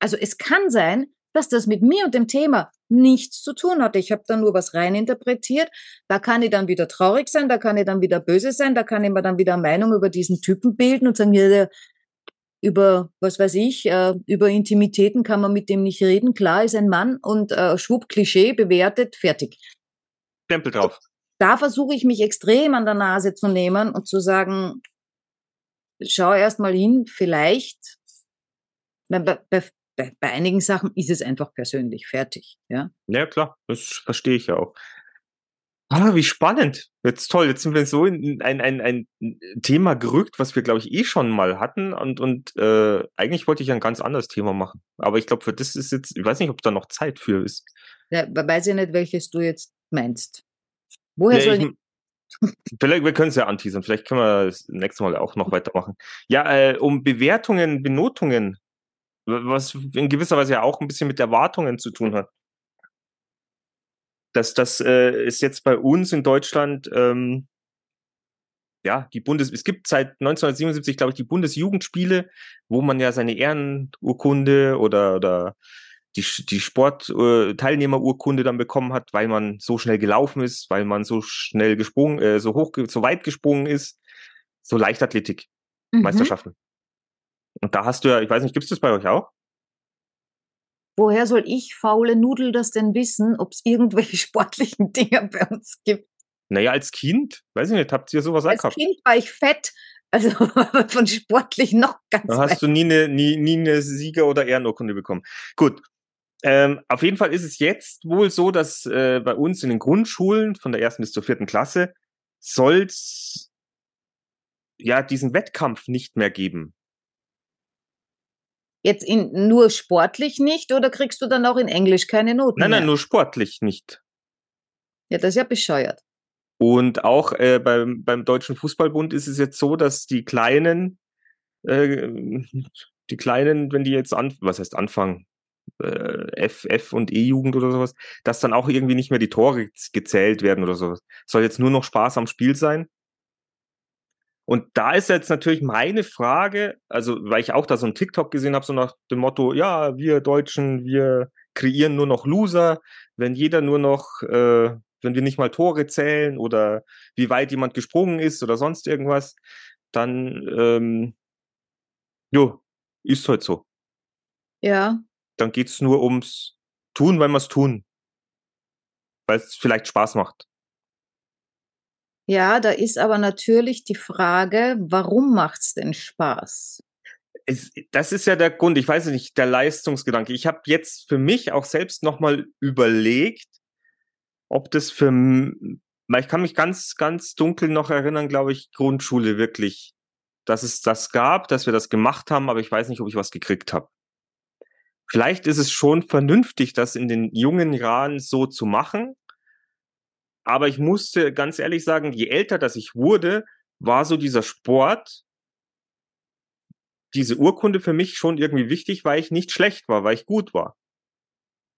also es kann sein, dass das mit mir und dem Thema nichts zu tun hatte. Ich habe da nur was reininterpretiert. Da kann ich dann wieder traurig sein, da kann ich dann wieder böse sein, da kann ich mir dann wieder Meinung über diesen Typen bilden und sagen, ja, der, über, was weiß ich, äh, über Intimitäten kann man mit dem nicht reden. Klar ist ein Mann und äh, schwupp, Klischee, bewertet, fertig. Stempel drauf. Da versuche ich mich extrem an der Nase zu nehmen und zu sagen, schau erst mal hin, vielleicht, bei, bei, bei, bei einigen Sachen ist es einfach persönlich, fertig. Ja, ja klar, das verstehe ich ja auch. Ah, wie spannend. Jetzt toll. Jetzt sind wir so in ein, ein, ein Thema gerückt, was wir, glaube ich, eh schon mal hatten. Und, und äh, eigentlich wollte ich ein ganz anderes Thema machen. Aber ich glaube, für das ist jetzt, ich weiß nicht, ob da noch Zeit für ist. Ja, weiß ich nicht, welches du jetzt meinst. Woher ja, soll ich, Vielleicht, wir können es ja anteasern. Vielleicht können wir das nächste Mal auch noch weitermachen. Ja, äh, um Bewertungen, Benotungen, was in gewisser Weise ja auch ein bisschen mit Erwartungen zu tun hat das, das äh, ist jetzt bei uns in Deutschland, ähm, ja, die Bundes, es gibt seit 1977, glaube ich, die Bundesjugendspiele, wo man ja seine Ehrenurkunde oder, oder die, die Sportteilnehmerurkunde äh, dann bekommen hat, weil man so schnell gelaufen ist, weil man so schnell gesprungen, äh, so hoch, so weit gesprungen ist, so Leichtathletik, mhm. Und da hast du ja, ich weiß nicht, gibt es das bei euch auch? Woher soll ich, faule Nudel, das denn wissen, ob es irgendwelche sportlichen Dinge bei uns gibt? Naja, als Kind, weiß ich nicht, habt ihr sowas Als gehabt? Kind war ich fett, also von sportlich noch ganz Dann hast du nie eine, nie, nie eine Sieger- oder Ehrenurkunde bekommen. Gut. Ähm, auf jeden Fall ist es jetzt wohl so, dass äh, bei uns in den Grundschulen von der ersten bis zur vierten Klasse soll es ja diesen Wettkampf nicht mehr geben. Jetzt in, nur sportlich nicht oder kriegst du dann auch in Englisch keine Noten? Nein, nein, mehr? nur sportlich nicht. Ja, das ist ja bescheuert. Und auch äh, beim, beim Deutschen Fußballbund ist es jetzt so, dass die Kleinen, äh, die Kleinen, wenn die jetzt an, was heißt anfangen, äh, F, F und E-Jugend oder sowas, dass dann auch irgendwie nicht mehr die Tore gezählt werden oder sowas. Soll jetzt nur noch Spaß am Spiel sein. Und da ist jetzt natürlich meine Frage, also weil ich auch da so ein TikTok gesehen habe, so nach dem Motto, ja, wir Deutschen, wir kreieren nur noch Loser, wenn jeder nur noch, äh, wenn wir nicht mal Tore zählen oder wie weit jemand gesprungen ist oder sonst irgendwas, dann, ähm, jo, ist halt so. Ja. Dann geht's nur ums Tun, weil wir es tun. Weil es vielleicht Spaß macht. Ja, da ist aber natürlich die Frage, warum macht's denn Spaß? Es, das ist ja der Grund, ich weiß nicht, der Leistungsgedanke. Ich habe jetzt für mich auch selbst nochmal überlegt, ob das für, weil ich kann mich ganz, ganz dunkel noch erinnern, glaube ich, Grundschule wirklich, dass es das gab, dass wir das gemacht haben, aber ich weiß nicht, ob ich was gekriegt habe. Vielleicht ist es schon vernünftig, das in den jungen Jahren so zu machen, aber ich musste ganz ehrlich sagen, je älter das ich wurde, war so dieser Sport, diese Urkunde für mich schon irgendwie wichtig, weil ich nicht schlecht war, weil ich gut war.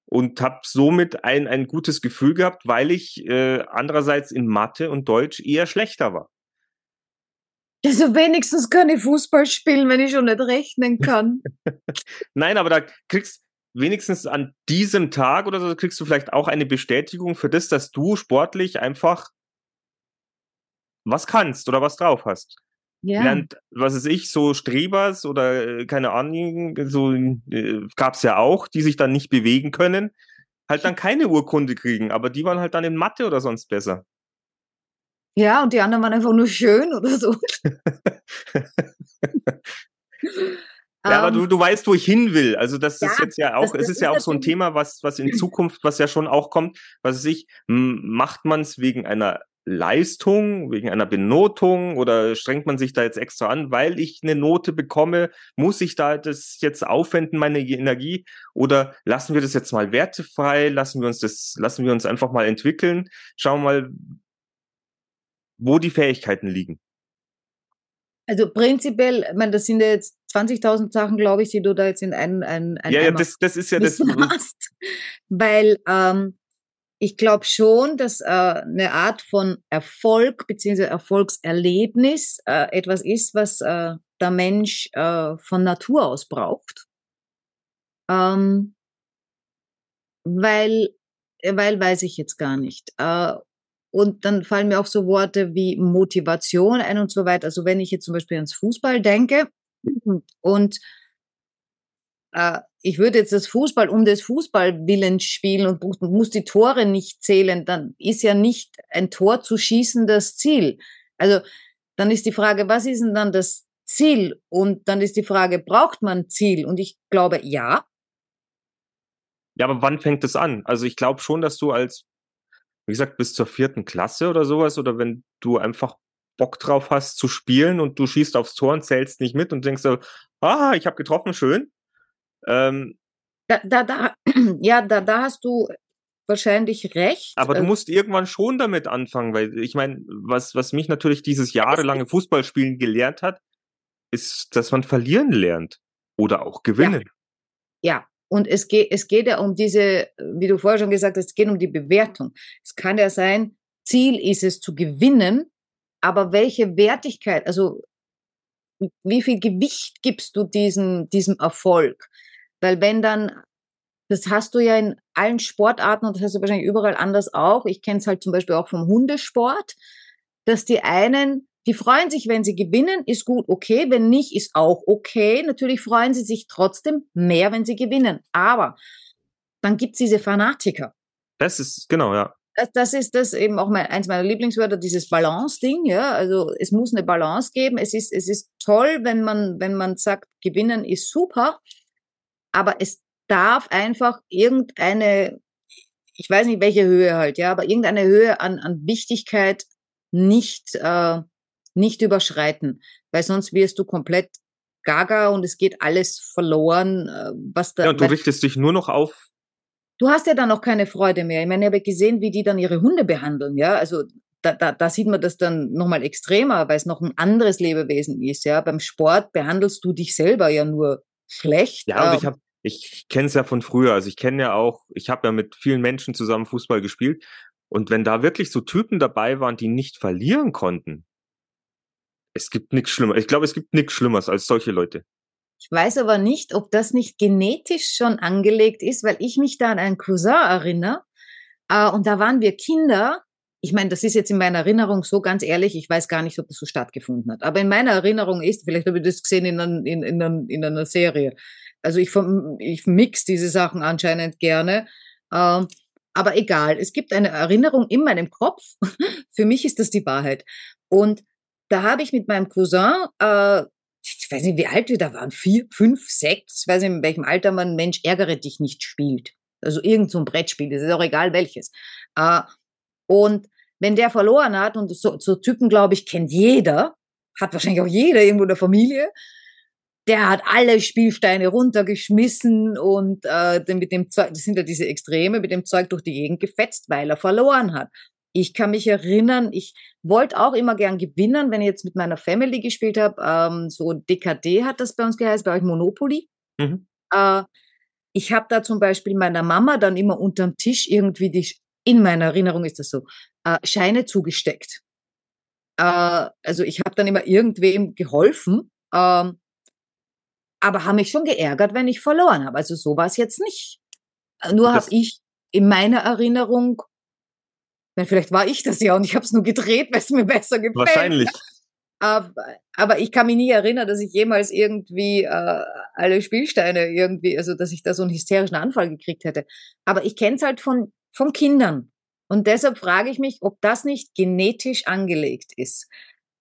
Und habe somit ein, ein gutes Gefühl gehabt, weil ich äh, andererseits in Mathe und Deutsch eher schlechter war. Also wenigstens kann ich Fußball spielen, wenn ich schon nicht rechnen kann. Nein, aber da kriegst, wenigstens an diesem Tag oder so kriegst du vielleicht auch eine Bestätigung für das, dass du sportlich einfach was kannst oder was drauf hast. Ja. Während, was ist ich, so Strebers oder äh, keine Ahnung, so äh, gab's ja auch, die sich dann nicht bewegen können, halt dann keine Urkunde kriegen, aber die waren halt dann in Mathe oder sonst besser. Ja, und die anderen waren einfach nur schön oder so. Ja, aber du, ähm, du weißt, wo ich hin will. Also das ja, ist jetzt ja auch, das, es ist ja auch so ein Thema, was, was in Zukunft, was ja schon auch kommt, was weiß ich, macht man es wegen einer Leistung, wegen einer Benotung oder strengt man sich da jetzt extra an, weil ich eine Note bekomme, muss ich da das jetzt aufwenden, meine Energie, oder lassen wir das jetzt mal wertefrei, lassen wir uns das, lassen wir uns einfach mal entwickeln, schauen mal, wo die Fähigkeiten liegen. Also prinzipiell, ich meine, das sind ja jetzt 20.000 Sachen, glaube ich, die du da jetzt in einen ein, ein Ja, ja, das, das ist ja das. Hast, weil ähm, ich glaube schon, dass äh, eine Art von Erfolg bzw. Erfolgserlebnis äh, etwas ist, was äh, der Mensch äh, von Natur aus braucht. Ähm, weil, weil weiß ich jetzt gar nicht. Und dann fallen mir auch so Worte wie Motivation ein und so weiter. Also wenn ich jetzt zum Beispiel ans Fußball denke und äh, ich würde jetzt das Fußball um des Fußballwillens spielen und muss die Tore nicht zählen, dann ist ja nicht ein Tor zu schießen das Ziel. Also dann ist die Frage, was ist denn dann das Ziel? Und dann ist die Frage, braucht man Ziel? Und ich glaube, ja. Ja, aber wann fängt es an? Also ich glaube schon, dass du als, wie gesagt, bis zur vierten Klasse oder sowas, oder wenn du einfach Bock drauf hast zu spielen und du schießt aufs Tor und zählst nicht mit und denkst so, ah, ich habe getroffen, schön, ähm, da, da, da, ja, da, da hast du wahrscheinlich recht. Aber du äh musst irgendwann schon damit anfangen, weil ich meine, was, was mich natürlich dieses jahrelange Fußballspielen gelehrt hat, ist, dass man verlieren lernt oder auch gewinnen. Ja, ja. Und es geht, es geht ja um diese, wie du vorher schon gesagt hast, es geht um die Bewertung. Es kann ja sein, Ziel ist es zu gewinnen, aber welche Wertigkeit, also wie viel Gewicht gibst du diesem, diesem Erfolg? Weil wenn dann, das hast du ja in allen Sportarten und das hast du wahrscheinlich überall anders auch. Ich kenne es halt zum Beispiel auch vom Hundesport, dass die einen, die freuen sich, wenn sie gewinnen, ist gut, okay. Wenn nicht, ist auch okay. Natürlich freuen sie sich trotzdem mehr, wenn sie gewinnen. Aber dann gibt's diese Fanatiker. Das ist, genau, ja. Das, das ist das eben auch mein, eins meiner Lieblingswörter, dieses Balance-Ding, ja. Also es muss eine Balance geben. Es ist, es ist toll, wenn man, wenn man sagt, gewinnen ist super aber es darf einfach irgendeine, ich weiß nicht welche Höhe halt, ja, aber irgendeine Höhe an, an Wichtigkeit nicht, äh, nicht überschreiten, weil sonst wirst du komplett gaga und es geht alles verloren, äh, was da. Ja, und du richtest dich nur noch auf. Du hast ja dann auch keine Freude mehr. Ich meine, ich habe gesehen, wie die dann ihre Hunde behandeln, ja, also da, da, da sieht man das dann nochmal extremer, weil es noch ein anderes Lebewesen ist, ja. Beim Sport behandelst du dich selber ja nur schlecht. Ja, und ich habe ich kenne es ja von früher. Also ich kenne ja auch, ich habe ja mit vielen Menschen zusammen Fußball gespielt. Und wenn da wirklich so Typen dabei waren, die nicht verlieren konnten, es gibt nichts Schlimmeres. Ich glaube, es gibt nichts Schlimmeres als solche Leute. Ich weiß aber nicht, ob das nicht genetisch schon angelegt ist, weil ich mich da an einen Cousin erinnere. Äh, und da waren wir Kinder. Ich meine, das ist jetzt in meiner Erinnerung so ganz ehrlich, ich weiß gar nicht, ob das so stattgefunden hat. Aber in meiner Erinnerung ist, vielleicht habe ich das gesehen in, in, in, in einer Serie, also ich, ich mix diese Sachen anscheinend gerne. Ähm, aber egal, es gibt eine Erinnerung in meinem Kopf. Für mich ist das die Wahrheit. Und da habe ich mit meinem Cousin, äh, ich weiß nicht, wie alt wir da waren, vier, fünf, sechs, ich weiß nicht, in welchem Alter man Mensch ärgere dich nicht spielt. Also irgend so ein Brettspiel, das ist auch egal welches. Äh, und wenn der verloren hat, und so, so Typen, glaube ich, kennt jeder, hat wahrscheinlich auch jeder irgendwo in der Familie, der hat alle Spielsteine runtergeschmissen und äh, mit dem Zeug, das sind ja diese Extreme, mit dem Zeug durch die Gegend gefetzt, weil er verloren hat. Ich kann mich erinnern, ich wollte auch immer gern gewinnen, wenn ich jetzt mit meiner Family gespielt habe. Ähm, so DKD hat das bei uns geheißen, bei euch Monopoly. Mhm. Äh, ich habe da zum Beispiel meiner Mama dann immer unterm Tisch irgendwie die, in meiner Erinnerung ist das so, äh, Scheine zugesteckt. Äh, also ich habe dann immer irgendwem geholfen. Ähm, aber haben mich schon geärgert, wenn ich verloren habe. Also so war es jetzt nicht. Nur habe ich in meiner Erinnerung, vielleicht war ich das ja und ich habe es nur gedreht, weil es mir besser gefällt. Wahrscheinlich. Aber, aber, ich kann mich nie erinnern, dass ich jemals irgendwie äh, alle Spielsteine irgendwie, also dass ich da so einen hysterischen Anfall gekriegt hätte. Aber ich kenne es halt von, von Kindern. Und deshalb frage ich mich, ob das nicht genetisch angelegt ist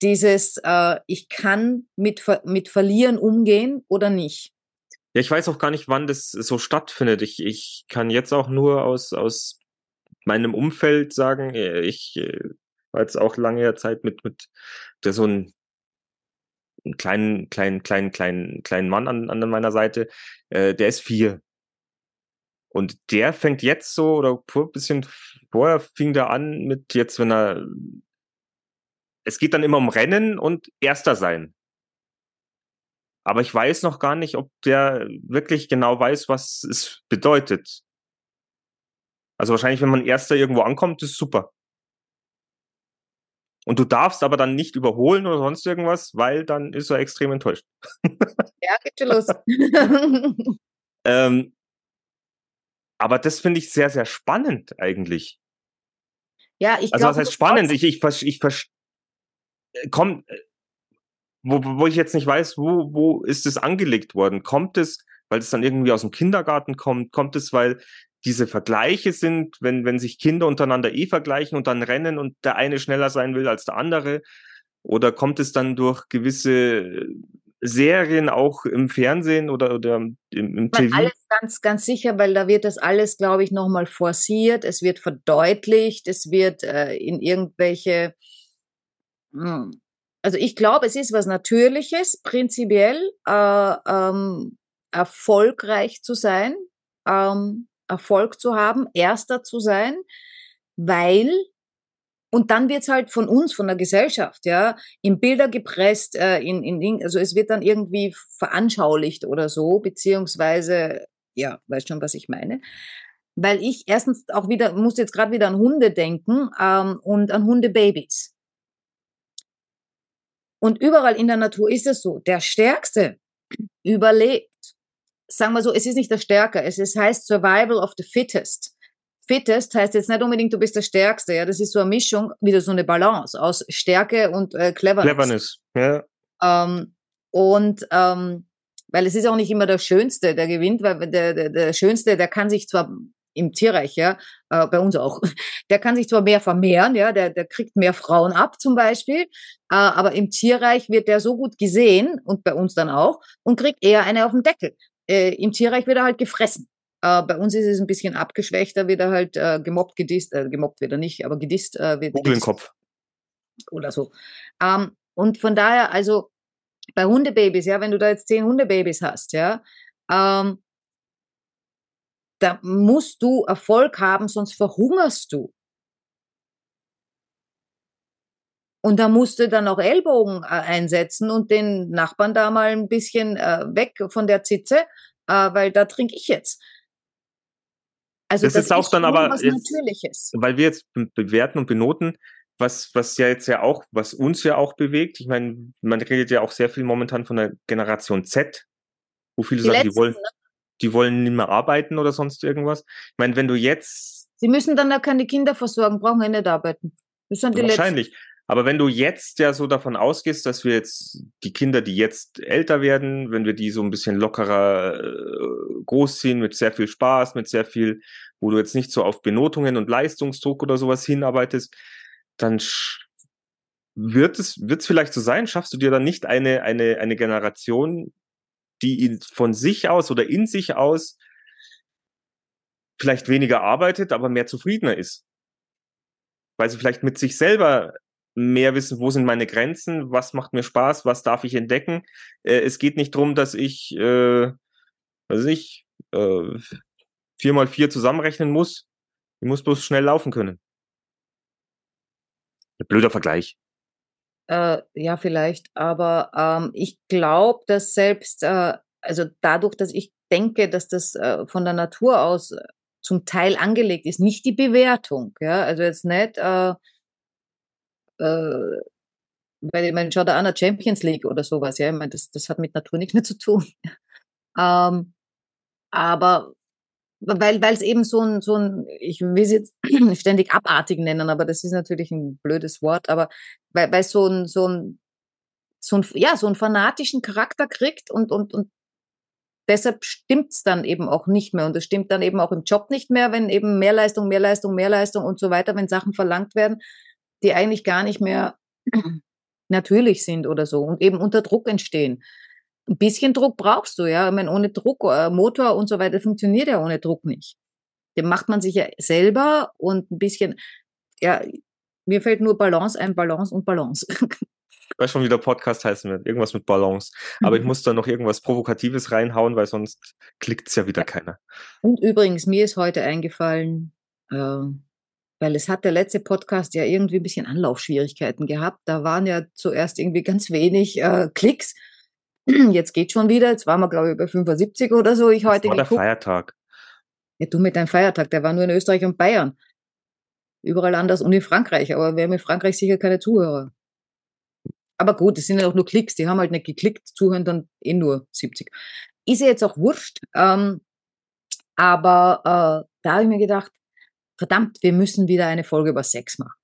dieses, äh, ich kann mit, mit Verlieren umgehen oder nicht. Ja, ich weiß auch gar nicht, wann das so stattfindet. Ich, ich kann jetzt auch nur aus, aus meinem Umfeld sagen, äh, ich äh, war jetzt auch lange Zeit mit, mit der so ein einen kleinen, kleinen, kleinen, kleinen, kleinen Mann an, an meiner Seite, äh, der ist vier. Und der fängt jetzt so, oder ein bisschen vorher fing der an mit jetzt, wenn er es geht dann immer um Rennen und Erster sein. Aber ich weiß noch gar nicht, ob der wirklich genau weiß, was es bedeutet. Also wahrscheinlich, wenn man erster irgendwo ankommt, ist super. Und du darfst aber dann nicht überholen oder sonst irgendwas, weil dann ist er extrem enttäuscht. Ja, geht schon los. ähm, aber das finde ich sehr, sehr spannend eigentlich. Ja, ich Also was heißt spannend? Ich, ich, ich, ich äh, komm, äh, wo, wo ich jetzt nicht weiß, wo, wo ist es angelegt worden? Kommt es, weil es dann irgendwie aus dem Kindergarten kommt? Kommt es, weil diese Vergleiche sind, wenn, wenn sich Kinder untereinander eh vergleichen und dann rennen und der eine schneller sein will als der andere? Oder kommt es dann durch gewisse Serien auch im Fernsehen oder, oder im, im TV? Alles ganz, ganz sicher, weil da wird das alles, glaube ich, nochmal forciert, es wird verdeutlicht, es wird äh, in irgendwelche, hm, also ich glaube, es ist was Natürliches, prinzipiell äh, ähm, erfolgreich zu sein, ähm, Erfolg zu haben, erster zu sein, weil und dann wird's halt von uns, von der Gesellschaft, ja, in Bilder gepresst, äh, in, in, also es wird dann irgendwie veranschaulicht oder so, beziehungsweise, ja, weißt schon, was ich meine. Weil ich erstens auch wieder, muss jetzt gerade wieder an Hunde denken ähm, und an Hundebabys. Und überall in der Natur ist es so, der Stärkste überlebt. Sagen wir so, es ist nicht der Stärker, es ist, heißt Survival of the Fittest. Fittest heißt jetzt nicht unbedingt, du bist der Stärkste. Ja, das ist so eine Mischung, wieder so eine Balance aus Stärke und äh, Cleverness. Cleverness, ja. Ähm, und ähm, weil es ist auch nicht immer der Schönste, der gewinnt, weil der, der, der Schönste, der kann sich zwar im Tierreich, ja, äh, bei uns auch, der kann sich zwar mehr vermehren, ja, der, der kriegt mehr Frauen ab zum Beispiel, äh, aber im Tierreich wird der so gut gesehen und bei uns dann auch und kriegt eher eine auf den Deckel. Äh, Im Tierreich wird er halt gefressen. Äh, bei uns ist es ein bisschen abgeschwächter, wird er halt äh, gemobbt, gedisst, äh, gemobbt wird er nicht, aber gedisst äh, wird. Google im Kopf. Oder so. Ähm, und von daher, also bei Hundebabys, ja, wenn du da jetzt zehn Hundebabys hast, ja, ähm, da musst du Erfolg haben, sonst verhungerst du. Und da musst du dann auch Ellbogen äh, einsetzen und den Nachbarn da mal ein bisschen äh, weg von der Zitze, äh, weil da trinke ich jetzt. Also das, das ist auch dann aber was jetzt, Natürliches. weil wir jetzt bewerten und benoten, was, was ja jetzt ja auch, was uns ja auch bewegt. Ich meine, man redet ja auch sehr viel momentan von der Generation Z, wo viele Die sagen, letzten, die wollen, ne? die wollen nicht mehr arbeiten oder sonst irgendwas. Ich meine, wenn du jetzt Sie müssen dann auch keine Kinder versorgen, brauchen ja nicht arbeiten. Das sind die wahrscheinlich, aber wenn du jetzt ja so davon ausgehst, dass wir jetzt die Kinder, die jetzt älter werden, wenn wir die so ein bisschen lockerer äh, großziehen, mit sehr viel Spaß, mit sehr viel, wo du jetzt nicht so auf Benotungen und Leistungsdruck oder sowas hinarbeitest, dann wird es wird es vielleicht so sein, schaffst du dir dann nicht eine eine eine Generation, die von sich aus oder in sich aus vielleicht weniger arbeitet, aber mehr zufriedener ist, weil sie vielleicht mit sich selber mehr wissen, wo sind meine Grenzen, was macht mir Spaß, was darf ich entdecken. Äh, es geht nicht drum, dass ich, äh, weiß ich, äh, vier mal vier zusammenrechnen muss. Ich muss bloß schnell laufen können. Ein blöder Vergleich. Äh, ja, vielleicht, aber ähm, ich glaube, dass selbst, äh, also dadurch, dass ich denke, dass das äh, von der Natur aus äh, zum Teil angelegt ist, nicht die Bewertung, ja, also jetzt nicht, äh, weil ich meine, schau da an, Champions League oder sowas, ja, ich meine, das, das hat mit Natur nichts mehr zu tun. ähm, aber weil weil es eben so ein, so ein, ich will es jetzt ständig abartig nennen, aber das ist natürlich ein blödes Wort, aber weil, weil so ein, so ein, so ein, ja, so einen fanatischen Charakter kriegt und, und, und deshalb stimmt's dann eben auch nicht mehr. Und es stimmt dann eben auch im Job nicht mehr, wenn eben mehr Leistung, mehr Leistung, mehr Leistung und so weiter, wenn Sachen verlangt werden, die eigentlich gar nicht mehr natürlich sind oder so und eben unter Druck entstehen. Ein bisschen Druck brauchst du, ja. Ich meine, ohne Druck, äh, Motor und so weiter funktioniert ja ohne Druck nicht. Den macht man sich ja selber und ein bisschen, ja, mir fällt nur Balance ein, Balance und Balance. Ich weiß schon, wie der Podcast heißen wird. Irgendwas mit Balance. Aber ich muss da noch irgendwas Provokatives reinhauen, weil sonst klickt's ja wieder keiner. Und übrigens, mir ist heute eingefallen, äh, weil es hat der letzte Podcast ja irgendwie ein bisschen Anlaufschwierigkeiten gehabt. Da waren ja zuerst irgendwie ganz wenig äh, Klicks. Jetzt geht schon wieder. Jetzt waren wir, glaube ich, bei 75 oder so. Ich heute war der geguckt. Feiertag. Ja, du mit deinem Feiertag, der war nur in Österreich und Bayern. Überall anders und in Frankreich, aber wir haben in Frankreich sicher keine Zuhörer. Aber gut, es sind ja auch nur Klicks, die haben halt nicht geklickt, zuhören dann eh nur 70. Ist ja jetzt auch wurscht, ähm, aber äh, da habe ich mir gedacht, verdammt, wir müssen wieder eine Folge über Sex machen.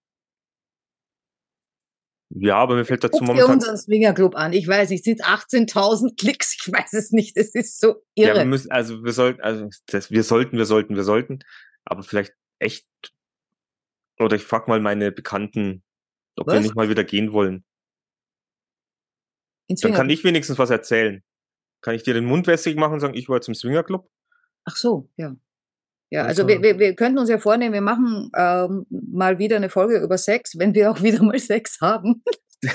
Ja, aber mir fällt dazu Guck momentan... unseren Swingerclub an. Ich weiß nicht, sind 18.000 Klicks? Ich weiß es nicht. Es ist so irre. Ja, wir müssen, also wir sollten, also das, wir sollten, wir sollten, wir sollten, aber vielleicht echt, oder ich frag mal meine Bekannten, ob was? wir nicht mal wieder gehen wollen. Dann kann ich wenigstens was erzählen. Kann ich dir den Mund wässrig machen und sagen, ich war zum Swingerclub? Ach so, ja. Ja, also wir, wir, wir könnten uns ja vornehmen, wir machen ähm, mal wieder eine Folge über Sex, wenn wir auch wieder mal Sex haben.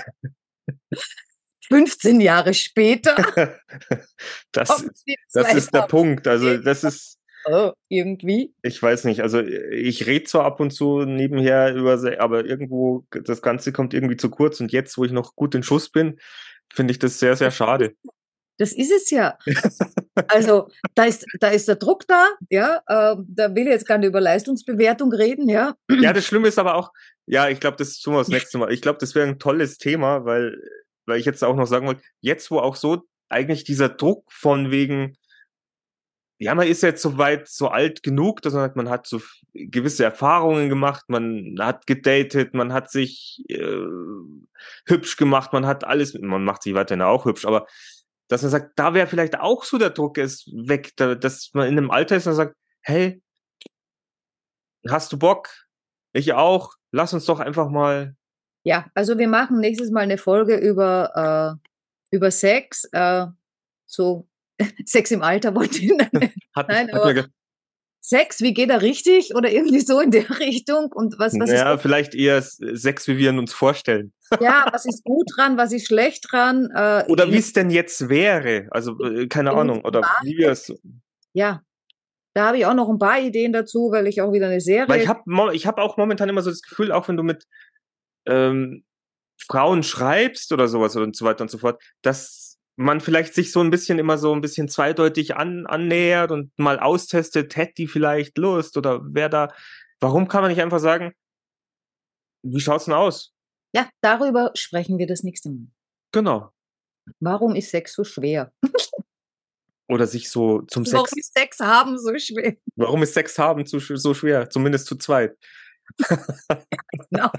15 Jahre später. das, das ist der Punkt. Also das ist oh, irgendwie. Ich weiß nicht. Also ich rede zwar ab und zu nebenher über, aber irgendwo das Ganze kommt irgendwie zu kurz. Und jetzt, wo ich noch gut in Schuss bin, finde ich das sehr, sehr schade. Das ist es ja. Also da ist, da ist der Druck da, ja. Äh, da will ich jetzt gar nicht über Leistungsbewertung reden, ja. Ja, das Schlimme ist aber auch, ja, ich glaube, das tun wir das nächste Mal. Ich glaube, das wäre ein tolles Thema, weil, weil ich jetzt auch noch sagen wollte, jetzt wo auch so eigentlich dieser Druck von wegen, ja, man ist jetzt so weit, so alt genug, dass man hat, man hat so gewisse Erfahrungen gemacht, man hat gedatet, man hat sich äh, hübsch gemacht, man hat alles, man macht sich weiterhin auch hübsch, aber dass man sagt, da wäre vielleicht auch so der Druck ist weg, da, dass man in einem Alter ist und sagt, hey, hast du Bock? Ich auch. Lass uns doch einfach mal. Ja, also wir machen nächstes Mal eine Folge über, äh, über Sex, äh, so Sex im Alter wollte ich nein, hat, nein, hat aber, Sex, wie geht er richtig oder irgendwie so in der Richtung und was was ja, ist vielleicht eher Sex, wie wir ihn uns vorstellen. Ja, was ist gut dran, was ist schlecht dran? Äh, oder wie es denn jetzt wäre, also äh, keine Ahnung oder wie wir es. Ja, da habe ich auch noch ein paar Ideen dazu, weil ich auch wieder eine Serie. Weil ich habe ich hab auch momentan immer so das Gefühl, auch wenn du mit ähm, Frauen schreibst oder sowas und so weiter und so fort, dass man vielleicht sich so ein bisschen immer so ein bisschen zweideutig an, annähert und mal austestet, hätte die vielleicht Lust oder wer da, warum kann man nicht einfach sagen, wie schaut's denn aus? Ja, darüber sprechen wir das nächste Mal. Genau. Warum ist Sex so schwer? Oder sich so zum Sex. Warum ist Sex haben so schwer? Warum ist Sex haben so schwer? Zumindest zu zweit. genau.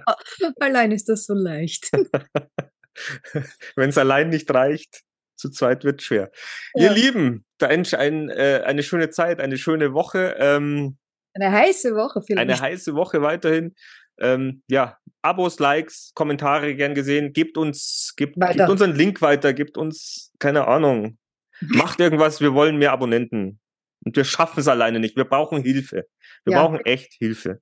Allein ist das so leicht. Wenn es allein nicht reicht, zu zweit wird schwer. Ja. Ihr Lieben, ein, ein, äh, eine schöne Zeit, eine schöne Woche. Ähm, eine heiße Woche vielleicht. Eine heiße Woche weiterhin. Ähm, ja, Abos, Likes, Kommentare gern gesehen. Gebt uns, gebt, gebt unseren Link weiter, gebt uns, keine Ahnung, macht irgendwas, wir wollen mehr Abonnenten. Und wir schaffen es alleine nicht. Wir brauchen Hilfe. Wir ja. brauchen echt Hilfe.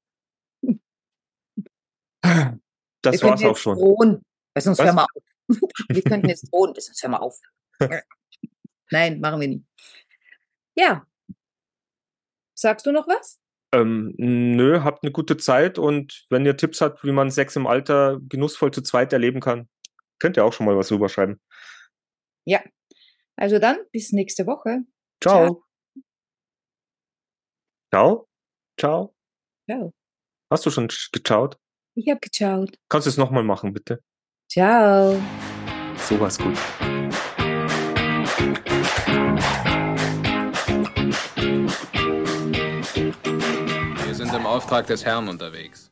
Das wir war's auch schon. Drohen, weil sonst hören wir auf. wir könnten jetzt drohen, sonst hören wir auf. Nein, machen wir nie. Ja. Sagst du noch was? Ähm, nö, habt eine gute Zeit und wenn ihr Tipps habt, wie man Sex im Alter genussvoll zu zweit erleben kann, könnt ihr auch schon mal was rüberschreiben. Ja. Also dann, bis nächste Woche. Ciao. Ciao. Ciao. Ciao. Hast du schon geschaut? Ich habe geschaut. Kannst du es nochmal machen, bitte? Ciao. So was gut. Auftrag des Herrn unterwegs.